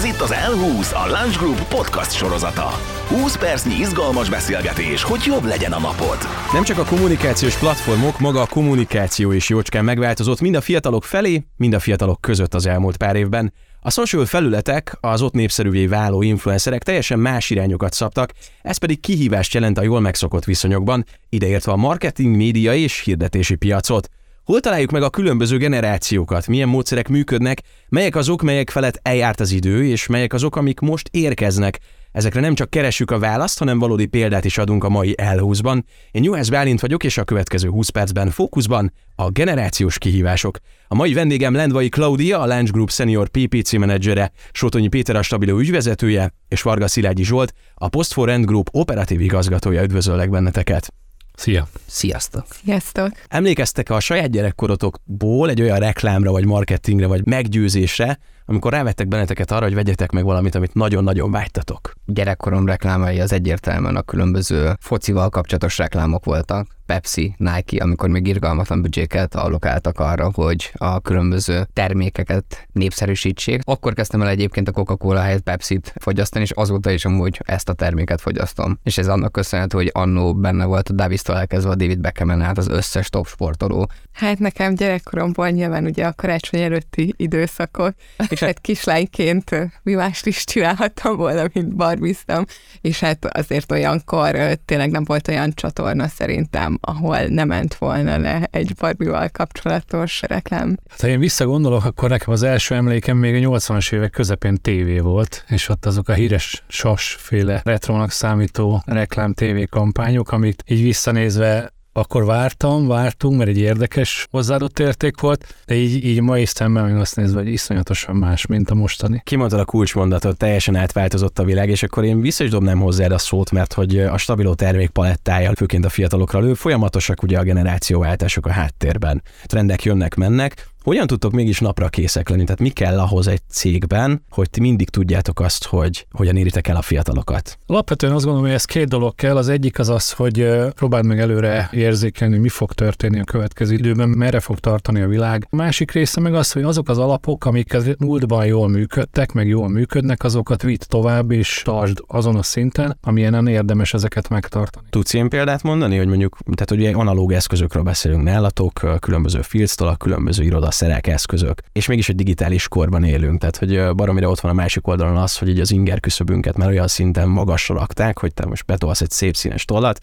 Ez itt az L20, a Lunch Group podcast sorozata. 20 percnyi izgalmas beszélgetés, hogy jobb legyen a napod. Nem csak a kommunikációs platformok, maga a kommunikáció is jócskán megváltozott mind a fiatalok felé, mind a fiatalok között az elmúlt pár évben. A social felületek, az ott népszerűvé váló influencerek teljesen más irányokat szabtak, ez pedig kihívást jelent a jól megszokott viszonyokban, ideértve a marketing, média és hirdetési piacot. Hol találjuk meg a különböző generációkat, milyen módszerek működnek, melyek azok, melyek felett eljárt az idő, és melyek azok, amik most érkeznek. Ezekre nem csak keressük a választ, hanem valódi példát is adunk a mai L20-ban. Én Juhász Bálint vagyok, és a következő 20 percben fókuszban a generációs kihívások. A mai vendégem Lendvai Claudia, a Lunch Group Senior PPC menedzsere, Sotonyi Péter a stabiló ügyvezetője, és Varga Szilágyi Zsolt, a Post for Rent Group operatív igazgatója. Üdvözöllek benneteket! Szia! Sziasztok! Sziasztok! Emlékeztek a saját gyerekkorotokból egy olyan reklámra, vagy marketingre, vagy meggyőzésre, amikor rávettek benneteket arra, hogy vegyetek meg valamit, amit nagyon-nagyon vágytatok? Gyerekkorom reklámai az egyértelműen a különböző focival kapcsolatos reklámok voltak. Pepsi, Nike, amikor még irgalmatlan büdzséket allokáltak arra, hogy a különböző termékeket népszerűsítsék. Akkor kezdtem el egyébként a Coca-Cola helyett Pepsi-t fogyasztani, és azóta is amúgy ezt a terméket fogyasztom. És ez annak köszönhető, hogy annó benne volt a Davis-tól elkezdve a David Beckhamen át az összes top sportoló. Hát nekem gyerekkoromból nyilván ugye a karácsony előtti időszakok, és hát kislányként mi mást is csinálhattam volna, mint barbiztam, és hát azért olyankor tényleg nem volt olyan csatorna szerintem, ahol nem ment volna le egy barbival kapcsolatos reklám. Hát, ha én visszagondolok, akkor nekem az első emlékem még a 80-as évek közepén tévé volt, és ott azok a híres sasféle retrónak számító reklám tévé kampányok, amit így visszanézve akkor vártam, vártunk, mert egy érdekes hozzáadott érték volt, de így, így mai szemmel még azt nézve, hogy iszonyatosan más, mint a mostani. Kimondtad a kulcsmondatot, teljesen átváltozott a világ, és akkor én vissza is dobnám hozzád a szót, mert hogy a stabiló termék palettája, főként a fiatalokra lő, folyamatosak ugye a generációváltások a háttérben. Trendek jönnek, mennek, hogyan tudtok mégis napra készek lenni? Tehát mi kell ahhoz egy cégben, hogy ti mindig tudjátok azt, hogy hogyan éritek el a fiatalokat? Alapvetően azt gondolom, hogy ez két dolog kell. Az egyik az az, hogy próbáld meg előre érzékelni, hogy mi fog történni a következő időben, merre fog tartani a világ. A másik része meg az, hogy azok az alapok, amik az múltban jól működtek, meg jól működnek, azokat vitt tovább és tartsd azon a szinten, amilyen érdemes ezeket megtartani. Tudsz ilyen példát mondani, hogy mondjuk, tehát ugye analóg eszközökről beszélünk nálatok, különböző filctól, különböző iroda szerek, eszközök, és mégis egy digitális korban élünk, tehát hogy baromira ott van a másik oldalon az, hogy így az inger küszöbünket már olyan szinten magasra rakták, hogy te most betolsz egy szép színes tollat,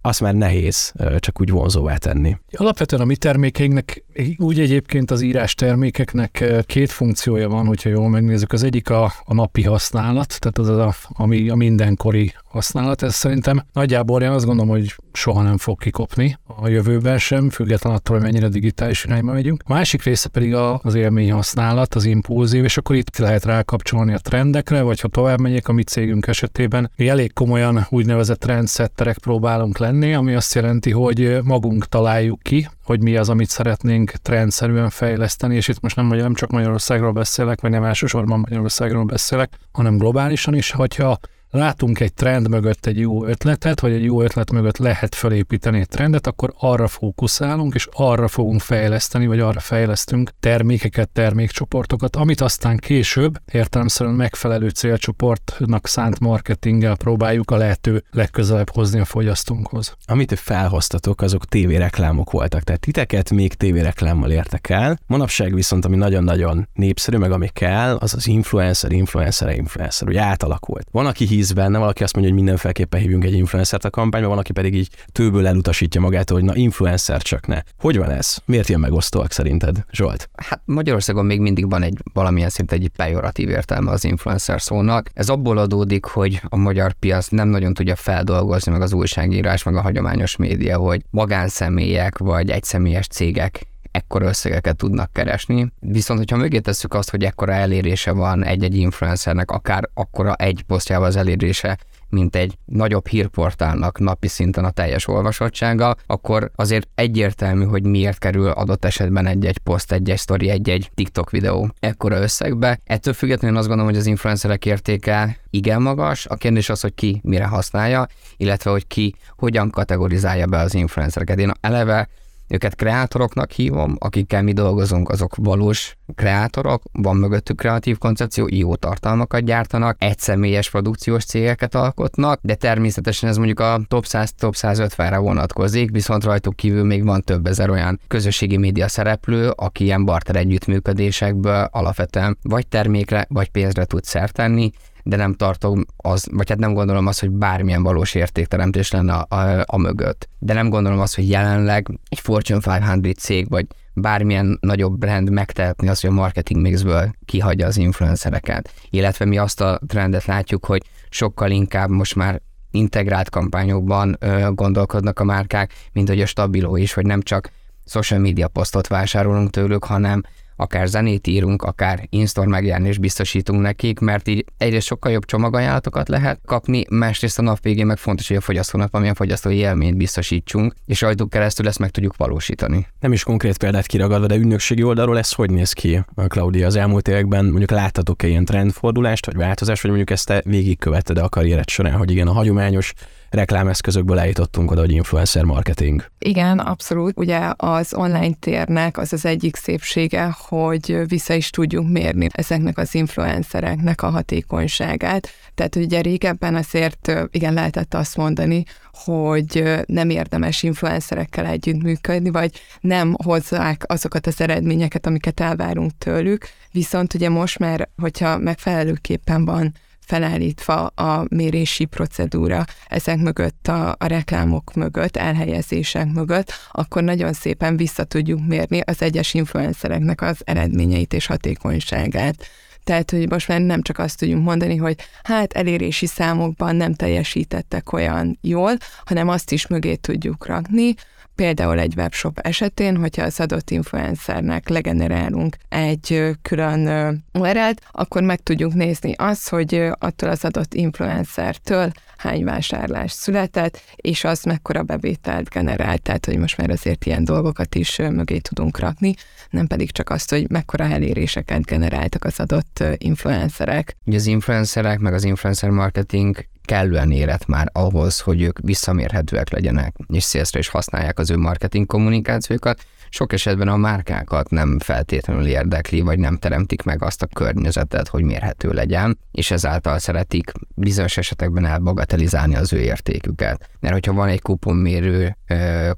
azt már nehéz csak úgy vonzóvá tenni. Alapvetően a mi termékeinknek, úgy egyébként az írás termékeknek két funkciója van, hogyha jól megnézzük. Az egyik a, a napi használat, tehát az a, ami a mindenkori használat. Ez szerintem nagyjából én azt gondolom, hogy soha nem fog kikopni a jövőben sem, független attól, hogy mennyire digitális irányba megyünk. A másik része pedig az élmény használat, az impulzív, és akkor itt lehet rákapcsolni a trendekre, vagy ha tovább megyek a mi cégünk esetében, mi elég komolyan úgynevezett trendsetterek próbálunk lenni, ami azt jelenti, hogy magunk találjuk ki, hogy mi az, amit szeretnénk trendszerűen fejleszteni, és itt most nem, nem csak Magyarországról beszélek, vagy nem elsősorban Magyarországról beszélek, hanem globálisan is, hogyha látunk egy trend mögött egy jó ötletet, vagy egy jó ötlet mögött lehet felépíteni egy trendet, akkor arra fókuszálunk, és arra fogunk fejleszteni, vagy arra fejlesztünk termékeket, termékcsoportokat, amit aztán később értelemszerűen megfelelő célcsoportnak szánt marketinggel próbáljuk a lehető legközelebb hozni a fogyasztónkhoz. Amit felhoztatok, azok tévéreklámok voltak, tehát titeket még tévéreklámmal értek el. Manapság viszont, ami nagyon-nagyon népszerű, meg ami kell, az az influencer, influencer, influencer, hogy átalakult. Van, aki hisz benne, valaki azt mondja, hogy mindenféleképpen hívjunk egy influencert a kampányba, van, aki pedig így tőből elutasítja magát, hogy na influencer csak ne. Hogy van ez? Miért ilyen megosztóak szerinted, Zsolt? Hát Magyarországon még mindig van egy valamilyen szint egy pejoratív értelme az influencer szónak. Ez abból adódik, hogy a magyar piac nem nagyon tudja feldolgozni meg az újságírás, meg a hagyományos média, hogy magánszemélyek vagy egyszemélyes cégek ekkora összegeket tudnak keresni. Viszont, hogyha mögé tesszük azt, hogy ekkora elérése van egy-egy influencernek, akár akkora egy posztjával az elérése, mint egy nagyobb hírportálnak napi szinten a teljes olvasottsága, akkor azért egyértelmű, hogy miért kerül adott esetben egy-egy poszt, egy-egy sztori, egy-egy TikTok videó ekkora összegbe. Ettől függetlenül azt gondolom, hogy az influencerek értéke igen magas. A kérdés az, hogy ki mire használja, illetve hogy ki hogyan kategorizálja be az influencereket. Én eleve Őket kreátoroknak hívom, akikkel mi dolgozunk, azok valós kreátorok, van mögöttük kreatív koncepció, jó tartalmakat gyártanak, egyszemélyes produkciós cégeket alkotnak, de természetesen ez mondjuk a top 100, top 150-re vonatkozik, viszont rajtuk kívül még van több ezer olyan közösségi média szereplő, aki ilyen barter együttműködésekből alapvetően vagy termékre, vagy pénzre tud szert tenni, de nem tartom az, vagy hát nem gondolom azt, hogy bármilyen valós értékteremtés lenne a, a, a mögött. De nem gondolom azt, hogy jelenleg egy Fortune 500 cég, vagy bármilyen nagyobb brand megtehetni azt, hogy a marketing mixből kihagyja az influencereket. Illetve mi azt a trendet látjuk, hogy sokkal inkább most már integrált kampányokban ö, gondolkodnak a márkák, mint hogy a stabiló is, hogy nem csak social media posztot vásárolunk tőlük, hanem akár zenét írunk, akár in-store megjelenést biztosítunk nekik, mert így egyrészt sokkal jobb csomagajánlatokat lehet kapni, másrészt a nap végén meg fontos, hogy a fogyasztónak valamilyen fogyasztói élményt biztosítsunk, és rajtuk keresztül ezt meg tudjuk valósítani. Nem is konkrét példát kiragadva, de ügynökségi oldalról ez hogy néz ki, Claudia, az elmúlt években mondjuk láttatok-e ilyen trendfordulást, vagy változást, vagy mondjuk ezt te végigkövetted a karriered során, hogy igen, a hagyományos reklámeszközökből eljutottunk oda, hogy influencer marketing. Igen, abszolút. Ugye az online térnek az az egyik szépsége, hogy vissza is tudjuk mérni ezeknek az influencereknek a hatékonyságát. Tehát ugye régebben azért igen lehetett azt mondani, hogy nem érdemes influencerekkel együttműködni, vagy nem hozzák azokat az eredményeket, amiket elvárunk tőlük, viszont ugye most már, hogyha megfelelőképpen van felállítva a mérési procedúra ezek mögött, a, a reklámok mögött, elhelyezések mögött, akkor nagyon szépen vissza tudjuk mérni az egyes influencereknek az eredményeit és hatékonyságát. Tehát, hogy most már nem csak azt tudjunk mondani, hogy hát elérési számokban nem teljesítettek olyan jól, hanem azt is mögé tudjuk rakni, Például egy webshop esetén, hogyha az adott influencernek legenerálunk egy külön URL-t, akkor meg tudjuk nézni azt, hogy attól az adott influencertől hány vásárlás született, és az mekkora bevételt generált, tehát hogy most már azért ilyen dolgokat is mögé tudunk rakni, nem pedig csak azt, hogy mekkora eléréseket generáltak az adott influencerek. Ugye az influencerek, meg az influencer marketing kellően érett már ahhoz, hogy ők visszamérhetőek legyenek, és szélszre is használják az ő marketing kommunikációkat. Sok esetben a márkákat nem feltétlenül érdekli, vagy nem teremtik meg azt a környezetet, hogy mérhető legyen, és ezáltal szeretik bizonyos esetekben elbagatelizálni az ő értéküket. Mert hogyha van egy kuponmérő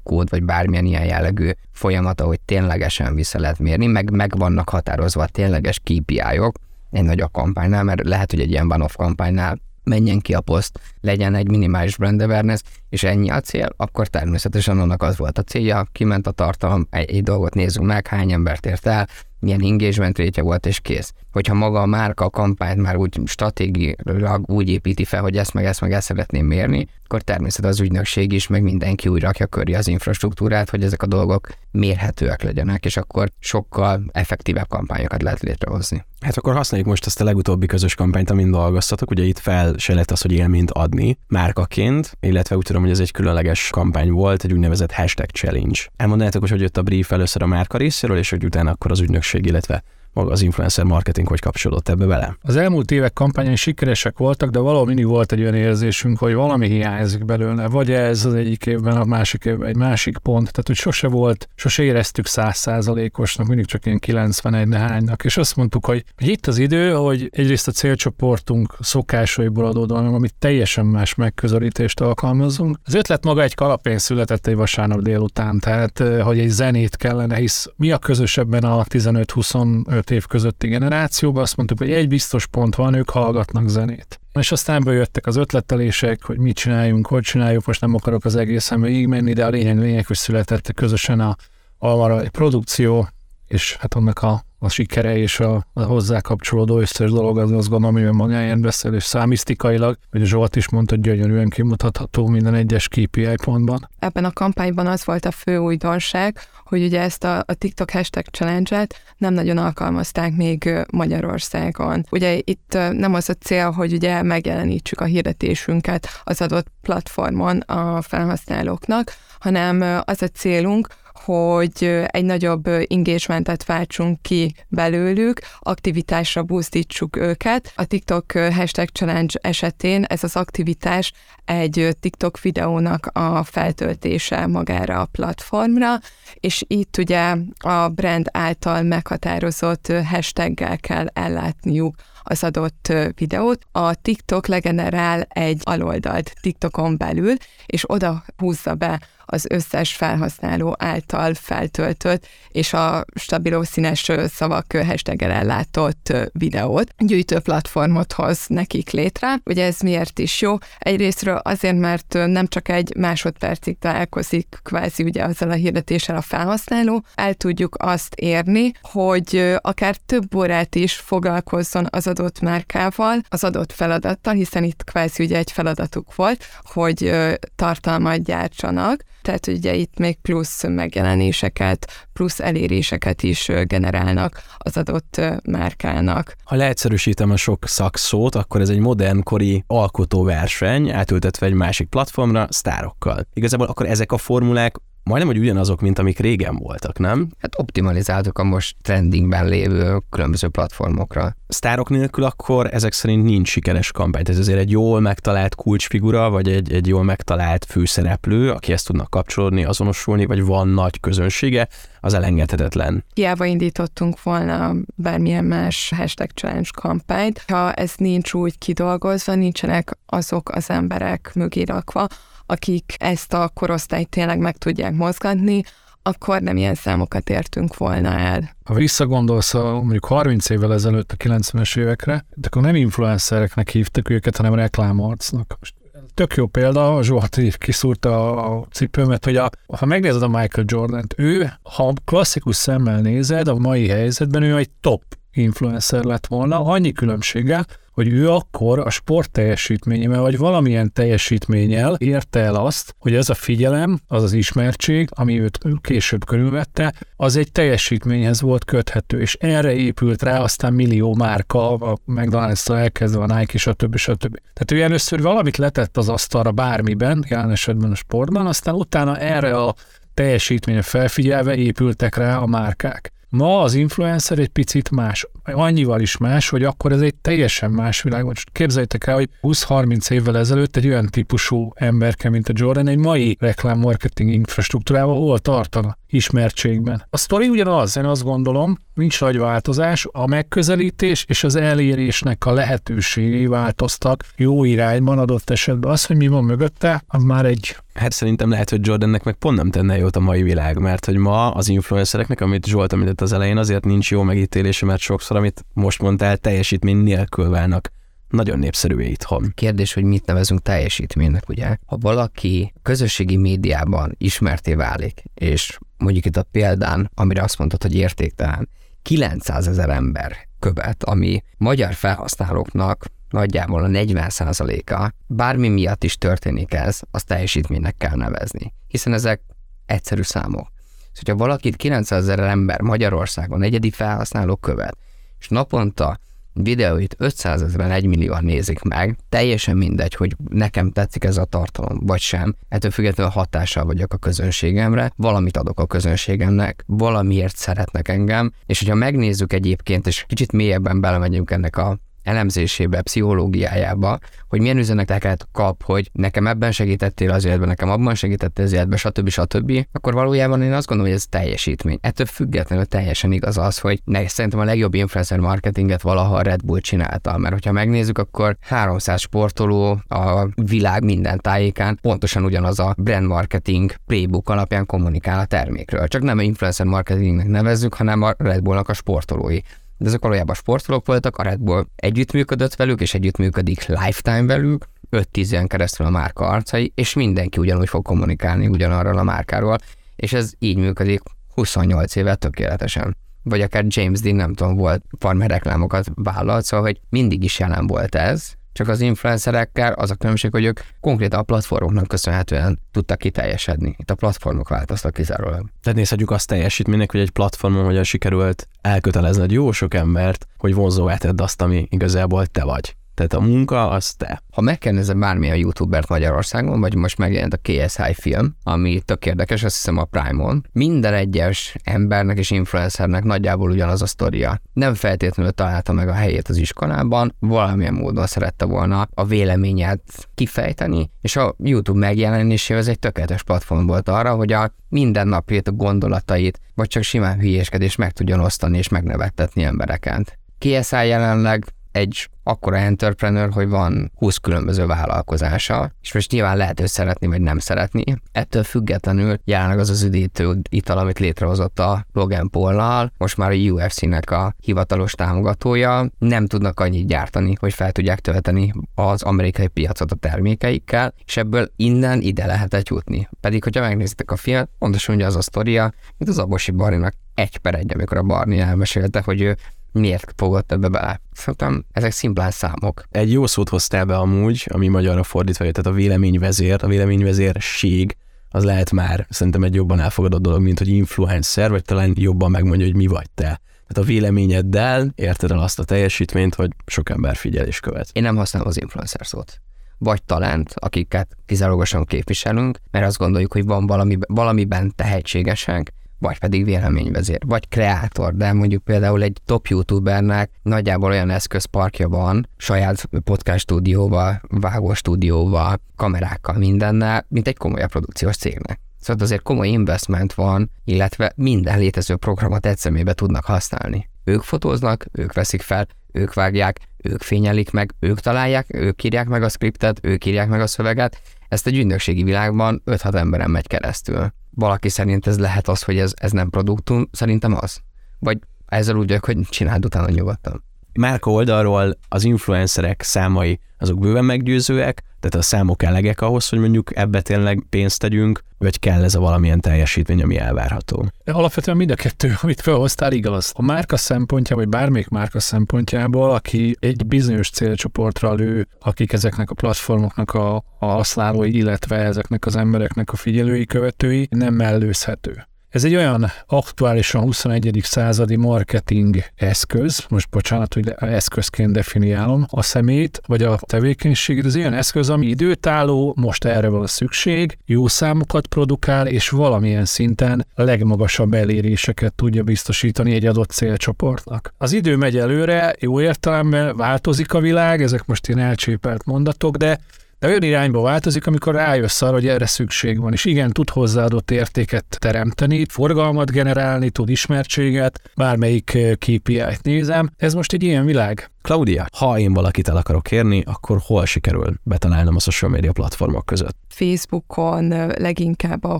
kód, vagy bármilyen ilyen jellegű folyamata, hogy ténylegesen vissza lehet mérni, meg, meg vannak határozva a tényleges KPI-ok, egy nagyobb kampánynál, mert lehet, hogy egy ilyen one-off kampánynál menjen ki a poszt, legyen egy minimális brand awareness, és ennyi a cél, akkor természetesen annak az volt a célja, kiment a tartalom, egy, egy dolgot nézzünk meg, hány embert ért el, milyen engagement rétje volt, és kész. Hogyha maga a márka a kampányt már úgy stratégiailag úgy építi fel, hogy ezt meg ezt meg ezt szeretném mérni, akkor természetesen az ügynökség is, meg mindenki úgy rakja köré az infrastruktúrát, hogy ezek a dolgok mérhetőek legyenek, és akkor sokkal effektívebb kampányokat lehet létrehozni. Hát akkor használjuk most ezt a legutóbbi közös kampányt, amin dolgoztatok. Ugye itt fel se lett az, hogy élményt adni márkaként, illetve úgy tudom, hogy ez egy különleges kampány volt, egy úgynevezett hashtag challenge. Elmondanátok, hogy jött a brief először a márka részéről, és hogy utána akkor az ügynökség, illetve maga az influencer marketing hogy kapcsolódott ebbe bele? Az elmúlt évek kampányai sikeresek voltak, de valahol mindig volt egy olyan érzésünk, hogy valami hiányzik belőle, vagy ez az egyik évben, a másik évben egy másik pont, tehát hogy sose volt, sose éreztük százszázalékosnak, mindig csak ilyen 91 nehánynak, és azt mondtuk, hogy, hogy itt az idő, hogy egyrészt a célcsoportunk szokásaiból adódóan, amit teljesen más megközelítést alkalmazunk. Az ötlet maga egy kalapén született egy vasárnap délután, tehát hogy egy zenét kellene, hisz mi a közösebben a 15-25 15 év közötti generációban azt mondtuk, hogy egy biztos pont van, ők hallgatnak zenét. És aztán bejöttek az ötletelések, hogy mit csináljunk, hogy csináljuk, most nem akarok az egészen végig menni, de a lényeg, lényeg, hogy született közösen a, a, egy produkció, és hát annak a a sikere és a, a hozzá kapcsolódó összes dolog az azt gondolom, hogy magáért beszél, és számisztikailag, hogy Zsolt is mondta, gyönyörűen kimutatható minden egyes KPI pontban. Ebben a kampányban az volt a fő újdonság, hogy ugye ezt a, a TikTok hashtag challenge-et nem nagyon alkalmazták még Magyarországon. Ugye itt nem az a cél, hogy ugye megjelenítsük a hirdetésünket az adott platformon a felhasználóknak, hanem az a célunk, hogy egy nagyobb engagementet váltsunk ki belőlük, aktivitásra buzdítsuk őket. A TikTok hashtag challenge esetén ez az aktivitás egy TikTok videónak a feltöltése magára a platformra, és itt ugye a brand által meghatározott hashtaggel kell ellátniuk az adott videót. A TikTok legenerál egy aloldalt TikTokon belül, és oda húzza be az összes felhasználó által feltöltött és a stabiló színes szavak hashtaggel ellátott videót. Gyűjtő platformot hoz nekik létre. Ugye ez miért is jó? Egyrésztről azért, mert nem csak egy másodpercig találkozik kvázi ugye azzal a hirdetéssel a felhasználó, el tudjuk azt érni, hogy akár több órát is foglalkozzon az adott márkával, az adott feladattal, hiszen itt kvázi ugye egy feladatuk volt, hogy tartalmat gyártsanak, tehát ugye itt még plusz megjelenéseket, plusz eléréseket is generálnak az adott márkának. Ha leegyszerűsítem a sok szakszót, akkor ez egy modernkori alkotóverseny, átültetve egy másik platformra, sztárokkal. Igazából akkor ezek a formulák majdnem, hogy ugyanazok, mint amik régen voltak, nem? Hát optimalizáltuk a most trendingben lévő különböző platformokra. Sztárok nélkül akkor ezek szerint nincs sikeres kampány. Ez azért egy jól megtalált kulcsfigura, vagy egy, egy jól megtalált főszereplő, aki ezt tudnak kapcsolódni, azonosulni, vagy van nagy közönsége, az elengedhetetlen. Hiába indítottunk volna bármilyen más hashtag challenge kampányt, ha ez nincs úgy kidolgozva, nincsenek azok az emberek mögé rakva, akik ezt a korosztályt tényleg meg tudják mozgatni, akkor nem ilyen számokat értünk volna el. Ha visszagondolsz a mondjuk 30 évvel ezelőtt a 90-es évekre, de akkor nem influencereknek hívtak őket, hanem reklámarcnak. Most tök jó példa, a Zsolt kiszúrta a cipőmet, hogy a, ha megnézed a Michael Jordan-t, ő, ha klasszikus szemmel nézed, a mai helyzetben ő egy top influencer lett volna, annyi különbséggel, hogy ő akkor a sport teljesítményével, vagy valamilyen teljesítménnyel érte el azt, hogy ez a figyelem, az az ismertség, ami őt később körülvette, az egy teljesítményhez volt köthető, és erre épült rá aztán millió márka, a McDonald's-tól elkezdve a Nike, stb. stb. Tehát ő először valamit letett az asztalra bármiben, jelen esetben a sportban, aztán utána erre a teljesítményre felfigyelve épültek rá a márkák. Ma az influencer egy picit más, annyival is más, hogy akkor ez egy teljesen más világ. Most képzeljétek el, hogy 20-30 évvel ezelőtt egy olyan típusú emberke, mint a Jordan, egy mai reklám-marketing infrastruktúrával hol tartana ismertségben. A sztori ugyanaz, én azt gondolom, nincs nagy változás, a megközelítés és az elérésnek a lehetőségei változtak jó irányban adott esetben. Az, hogy mi van mögötte, az már egy Hát szerintem lehet, hogy Jordannek meg pont nem tenne jót a mai világ, mert hogy ma az influencereknek, amit Zsolt említett az elején, azért nincs jó megítélése, mert sokszor, amit most mondtál, teljesítmény nélkül válnak nagyon népszerű itthon. Kérdés, hogy mit nevezünk teljesítménynek, ugye? Ha valaki közösségi médiában ismerté válik, és mondjuk itt a példán, amire azt mondtad, hogy értéktelen, 900 ezer ember követ, ami magyar felhasználóknak nagyjából a 40%-a, bármi miatt is történik ez, azt teljesítménynek kell nevezni, hiszen ezek egyszerű számok. Szóval, hogyha valakit 900 ezer ember Magyarországon egyedi felhasználó követ, és naponta videóit 500 ezeren 1 millióan nézik meg, teljesen mindegy, hogy nekem tetszik ez a tartalom, vagy sem, ettől függetlenül hatással vagyok a közönségemre, valamit adok a közönségemnek, valamiért szeretnek engem, és hogyha megnézzük egyébként, és kicsit mélyebben belemegyünk ennek a elemzésébe, pszichológiájába, hogy milyen üzeneteket kap, hogy nekem ebben segítettél az életben, nekem abban segítettél az életben, stb. stb., akkor valójában én azt gondolom, hogy ez teljesítmény. Ettől függetlenül teljesen igaz az, hogy ne, szerintem a legjobb influencer marketinget valaha a Red Bull csinálta, mert hogyha megnézzük, akkor 300 sportoló a világ minden tájékán pontosan ugyanaz a brand marketing playbook alapján kommunikál a termékről. Csak nem influencer marketingnek nevezzük, hanem a Red Bullnak a sportolói de ezek valójában sportolók voltak, a Red Bull együttműködött velük, és együttműködik lifetime velük, 5-10 éven keresztül a márka arcai, és mindenki ugyanúgy fog kommunikálni ugyanarról a márkáról, és ez így működik 28 éve tökéletesen. Vagy akár James Dean, nem tudom, volt farmer reklámokat vállalt, szóval, hogy mindig is jelen volt ez, csak az influencerekkel az a különbség, hogy ők konkrétan a platformoknak köszönhetően tudtak kiteljesedni. Itt a platformok változtak kizárólag. Tehát nézhetjük azt teljesítménynek, hogy egy platformon hogyan sikerült elkötelezni egy jó sok embert, hogy vonzóvá tedd azt, ami igazából te vagy. Tehát a munka az te. Ha megkérdezed bármilyen youtubert Magyarországon, vagy most megjelent a KSI film, ami tök érdekes, azt hiszem a Prime-on, minden egyes embernek és influencernek nagyjából ugyanaz a sztoria. Nem feltétlenül találta meg a helyét az iskolában, valamilyen módon szerette volna a véleményét kifejteni, és a YouTube megjelenéséhez egy tökéletes platform volt arra, hogy a mindennapjét, a gondolatait, vagy csak simán hülyéskedés meg tudjon osztani és megnevettetni embereket. KSI jelenleg egy akkora entrepreneur, hogy van 20 különböző vállalkozása, és most nyilván lehet ő szeretni, vagy nem szeretni. Ettől függetlenül jelenleg az az üdítő ital, amit létrehozott a Logan Paul-nal, most már a UFC-nek a hivatalos támogatója, nem tudnak annyit gyártani, hogy fel tudják tölteni az amerikai piacot a termékeikkel, és ebből innen ide lehetett jutni. Pedig, hogyha megnézitek a filmet, pontosan ugye az a sztoria, mint az Abosi Barinak egy per egy, amikor a Barni elmesélte, hogy ő miért fogott ebbe bele. Szerintem ezek szimplán számok. Egy jó szót hoztál be amúgy, ami magyarra fordítva jött, tehát a véleményvezér, a véleményvezérség, az lehet már szerintem egy jobban elfogadott dolog, mint hogy influencer, vagy talán jobban megmondja, hogy mi vagy te. Tehát a véleményeddel érted el azt a teljesítményt, hogy sok ember figyel és követ. Én nem használom az influencer szót. Vagy talent, akiket kizárólagosan képviselünk, mert azt gondoljuk, hogy van valami, valamiben tehetségesek, vagy pedig véleményvezér, vagy kreátor, de mondjuk például egy top youtubernek nagyjából olyan eszközparkja van, saját podcast stúdióval, vágó stúdióval, kamerákkal, mindennel, mint egy komolyabb produkciós cégnek. Szóval azért komoly investment van, illetve minden létező programot egy szemébe tudnak használni. Ők fotóznak, ők veszik fel, ők vágják, ők fényelik meg, ők találják, ők írják meg a skriptet, ők írják meg a szöveget. Ezt egy ügynökségi világban 5-6 emberen megy keresztül valaki szerint ez lehet az, hogy ez, ez nem produktum, szerintem az. Vagy ezzel úgy vagyok, hogy csináld utána nyugodtan. Márka oldalról az influencerek számai azok bőven meggyőzőek, tehát a számok elegek ahhoz, hogy mondjuk ebbe tényleg pénzt tegyünk, vagy kell ez a valamilyen teljesítmény, ami elvárható? Alapvetően mind a kettő, amit felhoztál, igaz. A márka szempontja, vagy bármelyik márka szempontjából, aki egy bizonyos célcsoportra lő, akik ezeknek a platformoknak a, a használói, illetve ezeknek az embereknek a figyelői, követői, nem mellőzhető. Ez egy olyan aktuálisan 21. századi marketing eszköz, most bocsánat, hogy eszközként definiálom a szemét, vagy a tevékenységet, ez olyan eszköz, ami időtálló, most erre van szükség, jó számokat produkál, és valamilyen szinten legmagasabb eléréseket tudja biztosítani egy adott célcsoportnak. Az idő megy előre, jó értelemben változik a világ, ezek most ilyen elcsépelt mondatok, de de olyan irányba változik, amikor rájössz arra, hogy erre szükség van, és igen, tud hozzáadott értéket teremteni, forgalmat generálni, tud ismertséget, bármelyik eh, KPI-t nézem. Ez most egy ilyen világ. Claudia, ha én valakit el akarok kérni, akkor hol sikerül betalálnom a social media platformok között? Facebookon leginkább a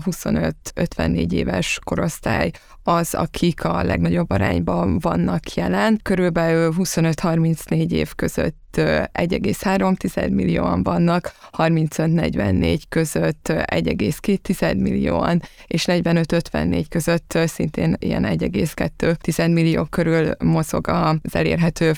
25-54 éves korosztály az, akik a legnagyobb arányban vannak jelen. Körülbelül 25-34 év között 1,3 millióan vannak, 35-44 között 1,2 millióan, és 45-54 között szintén ilyen 1,2 millió körül mozog az elérhető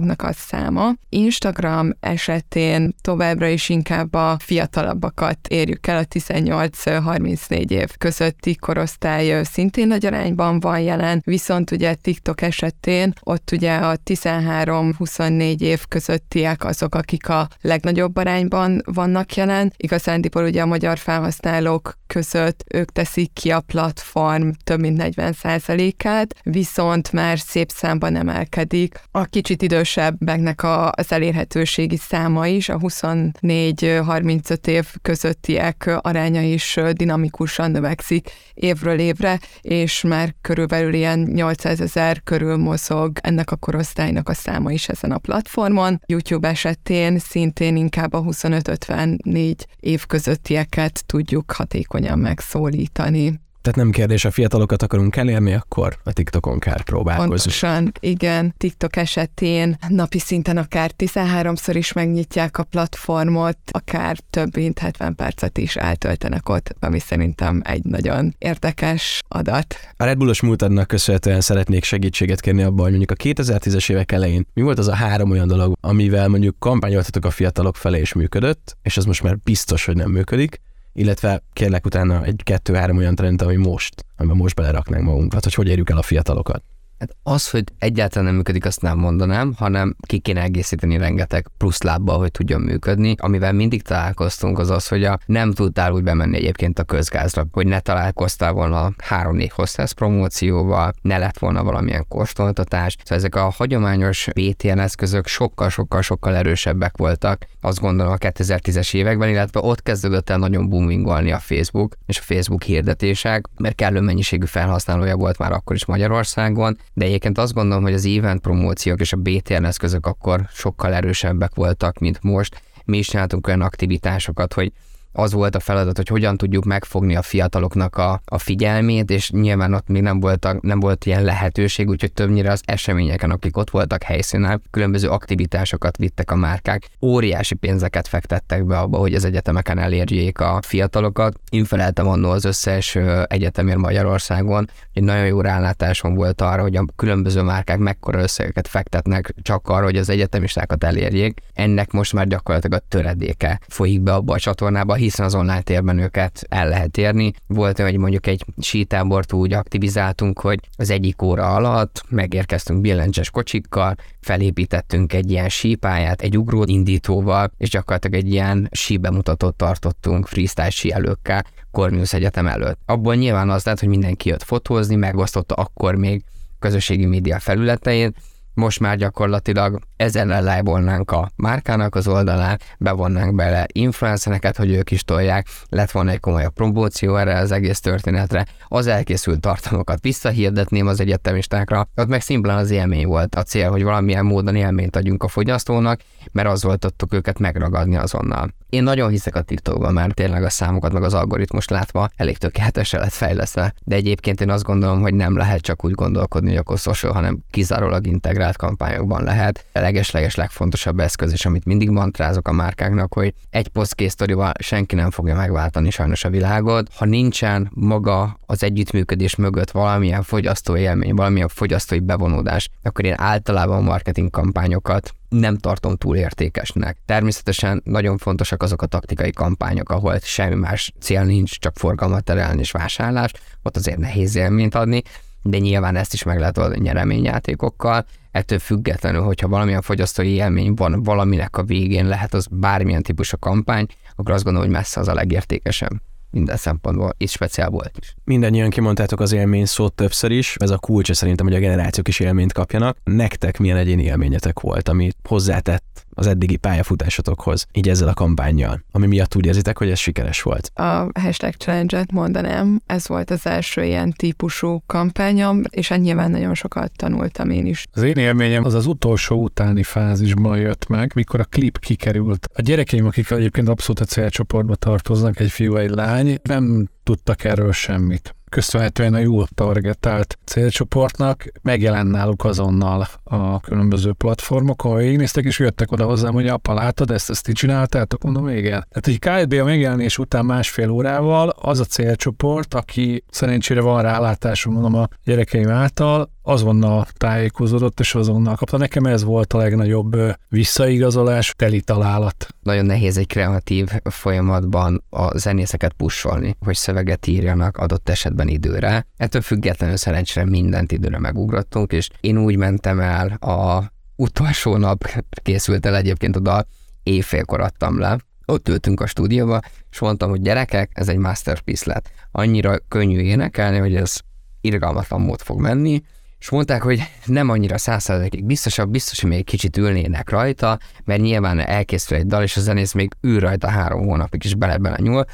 felhasználóknak a száma. Instagram esetén továbbra is inkább a fiatalabbakat érjük el, a 18-34 év közötti korosztály szintén nagy arányban van jelen, viszont ugye TikTok esetén ott ugye a 13-24 év közöttiek azok, akik a legnagyobb arányban vannak jelen. Igazándiból ugye a magyar felhasználók között ők teszik ki a platform több mint 40%-át, viszont már szép számban emelkedik. A kicsit idősebbeknek a, az elérhetőségi száma is, a 24-35 év közöttiek aránya is dinamikusan növekszik évről évre, és már körülbelül ilyen 800 ezer körül mozog ennek a korosztálynak a száma is ezen a platformon. YouTube esetén szintén inkább a 25-54 év közöttieket tudjuk hatékonyan megszólítani. Tehát nem kérdés, a fiatalokat akarunk elérni, akkor a TikTokon kell próbálkozni. Pontosan, igen. TikTok esetén napi szinten akár 13-szor is megnyitják a platformot, akár több mint 70 percet is eltöltenek ott, ami szerintem egy nagyon érdekes adat. A Red Bullos múltadnak köszönhetően szeretnék segítséget kérni abban, hogy mondjuk a 2010-es évek elején mi volt az a három olyan dolog, amivel mondjuk kampányoltatok a fiatalok felé és működött, és az most már biztos, hogy nem működik, illetve kérlek utána egy kettő-három olyan trend, ami most, amiben most beleraknánk magunkat, hogy hogy érjük el a fiatalokat. Hát az, hogy egyáltalán nem működik, azt nem mondanám, hanem ki kéne egészíteni rengeteg plusz lábbal, hogy tudjon működni. Amivel mindig találkoztunk, az az, hogy a nem tudtál úgy bemenni egyébként a közgázra, hogy ne találkoztál volna három-négy hostess promócióval, ne lett volna valamilyen kóstoltatás. Szóval ezek a hagyományos BTN eszközök sokkal-sokkal-sokkal erősebbek voltak, azt gondolom a 2010-es években, illetve ott kezdődött el nagyon boomingolni a Facebook és a Facebook hirdetések, mert kellő mennyiségű felhasználója volt már akkor is Magyarországon, de egyébként azt gondolom, hogy az event promóciók és a BTN eszközök akkor sokkal erősebbek voltak, mint most. Mi is csináltunk olyan aktivitásokat, hogy az volt a feladat, hogy hogyan tudjuk megfogni a fiataloknak a, a figyelmét, és nyilván ott még nem, voltak, nem volt ilyen lehetőség, úgyhogy többnyire az eseményeken, akik ott voltak helyszínen, különböző aktivitásokat vittek a márkák, óriási pénzeket fektettek be abba, hogy az egyetemeken elérjék a fiatalokat. Én feleltem annól az összes egyetemért Magyarországon, egy nagyon jó rálátásom volt arra, hogy a különböző márkák mekkora összegeket fektetnek csak arra, hogy az egyetemistákat elérjék. Ennek most már gyakorlatilag a töredéke folyik be abba a csatornába, hiszen az online térben őket el lehet érni. Volt, hogy mondjuk egy sítábort úgy aktivizáltunk, hogy az egyik óra alatt megérkeztünk billencses kocsikkal, felépítettünk egy ilyen sípáját, egy ugró indítóval, és gyakorlatilag egy ilyen síbemutatót tartottunk freestyle síelőkkel Cornelius Egyetem előtt. Abból nyilván az lett, hogy mindenki jött fotózni, megosztotta akkor még közösségi média felületein, most már gyakorlatilag ezen lelájbolnánk a márkának az oldalán, bevonnánk bele influencereket, hogy ők is tolják, lett volna egy komolyabb promóció erre az egész történetre, az elkészült tartalmakat visszahirdetném az egyetemistákra, ott meg szimplán az élmény volt a cél, hogy valamilyen módon élményt adjunk a fogyasztónak, mert az volt tudtuk őket megragadni azonnal. Én nagyon hiszek a TikTokban, mert tényleg a számokat meg az algoritmus látva elég tökéletesen lett fejlesztve, de egyébként én azt gondolom, hogy nem lehet csak úgy gondolkodni, hogy akkor social, hanem kizárólag integrált kampányokban lehet. A legesleges legfontosabb eszköz, és amit mindig mantrázok a márkáknak, hogy egy posztkésztorival senki nem fogja megváltani sajnos a világot. Ha nincsen maga az együttműködés mögött valamilyen fogyasztói élmény, valamilyen fogyasztói bevonódás, akkor én általában marketing kampányokat nem tartom túl értékesnek. Természetesen nagyon fontosak azok a taktikai kampányok, ahol semmi más cél nincs, csak forgalmat terelni és vásárlás, ott azért nehéz élményt adni, de nyilván ezt is meg lehet oldani nyereményjátékokkal. Ettől függetlenül, hogyha valamilyen fogyasztói élmény van valaminek a végén, lehet az bármilyen típusú kampány, akkor azt gondolom, hogy messze az a legértékesebb minden szempontból, és speciál volt is. Mindennyian kimondtátok az élmény szót többször is, ez a kulcsa szerintem, hogy a generációk is élményt kapjanak. Nektek milyen egyéni élményetek volt, ami hozzátett az eddigi pályafutásotokhoz, így ezzel a kampányjal, ami miatt úgy érzitek, hogy ez sikeres volt? A hashtag challenge-et mondanám, ez volt az első ilyen típusú kampányom, és hát nyilván nagyon sokat tanultam én is. Az én élményem az az utolsó utáni fázisban jött meg, mikor a klip kikerült. A gyerekeim, akik egyébként abszolút a célcsoportba tartoznak, egy fiú, egy lány, nem tudtak erről semmit köszönhetően a jó targetált célcsoportnak megjelent náluk azonnal a különböző platformokon, ahol néztek, és jöttek oda hozzám, hogy apa, látod ezt, ezt ti csináltátok? Mondom, igen. Tehát egy KSB a megjelenés után másfél órával az a célcsoport, aki szerencsére van rálátásom, mondom a gyerekeim által, azonnal tájékozódott, és azonnal kapta. Nekem ez volt a legnagyobb visszaigazolás, teli találat. Nagyon nehéz egy kreatív folyamatban a zenészeket pusolni, hogy szöveget írjanak adott esetben időre. Ettől függetlenül szerencsére mindent időre megugrottunk, és én úgy mentem el a utolsó nap készült el egyébként oda, éjfélkor adtam le, ott ültünk a stúdióba, és mondtam, hogy gyerekek, ez egy masterpiece lett. Annyira könnyű énekelni, hogy ez irgalmatlan mód fog menni, és mondták, hogy nem annyira százszerzalékig biztosak, biztos, hogy még kicsit ülnének rajta, mert nyilván elkészül egy dal, és a zenész még ül rajta három hónapig is bele-bele nyúl.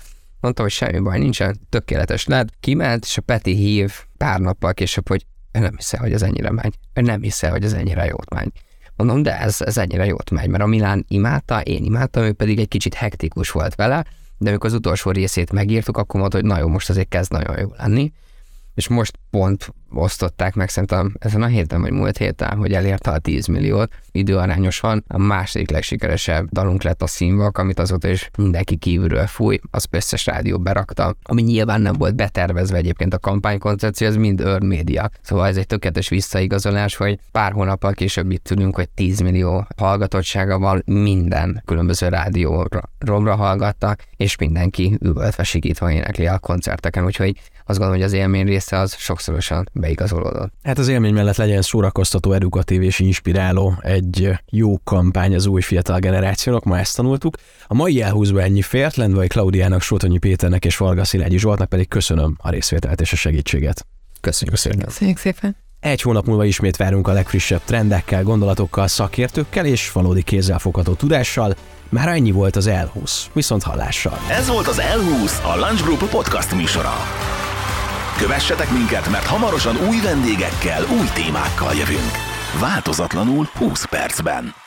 Mondta, hogy semmi baj nincsen, tökéletes lett. Kiment, és a Peti hív pár nappal később, hogy nem hiszel, hogy ez ennyire megy. Nem hiszel, hogy ez ennyire jót megy. Mondom, de ez, ez ennyire jót megy, mert a Milán imádta, én imádtam, ő pedig egy kicsit hektikus volt vele, de amikor az utolsó részét megírtuk, akkor mondta, hogy na jó, most azért kezd nagyon jó lenni és most pont osztották meg szerintem ezen a héten, vagy múlt héten, hogy elérte a 10 milliót, időarányosan. A második legsikeresebb dalunk lett a színvak, amit azóta is mindenki kívülről fúj, az összes rádió berakta, ami nyilván nem volt betervezve egyébként a kampánykoncepció, ez mind earn média. Szóval ez egy tökéletes visszaigazolás, hogy pár hónappal később itt tűnünk, hogy 10 millió hallgatottsága van, minden különböző rádióra romra hallgattak, és mindenki üvöltve sikítva énekli a koncerteken, úgyhogy azt gondolom, hogy az élmény része az sokszor sokszorosan beigazolódott. Hát az élmény mellett legyen szórakoztató, edukatív és inspiráló egy jó kampány az új fiatal generációnak, ma ezt tanultuk. A mai elhúzva ennyi fért, Lendvai Klaudiának, Sotonyi Péternek és Varga Szilágyi Zsoltnak pedig köszönöm a részvételt és a segítséget. Köszönjük, Köszönjük. szépen. Köszönjük szépen. Egy hónap múlva ismét várunk a legfrissebb trendekkel, gondolatokkal, szakértőkkel és valódi kézzelfogható tudással. Már ennyi volt az Elhúsz. Viszont hallásra. Ez volt az L20, a Lunch Group podcast műsora. Kövessetek minket, mert hamarosan új vendégekkel, új témákkal jövünk. Változatlanul 20 percben.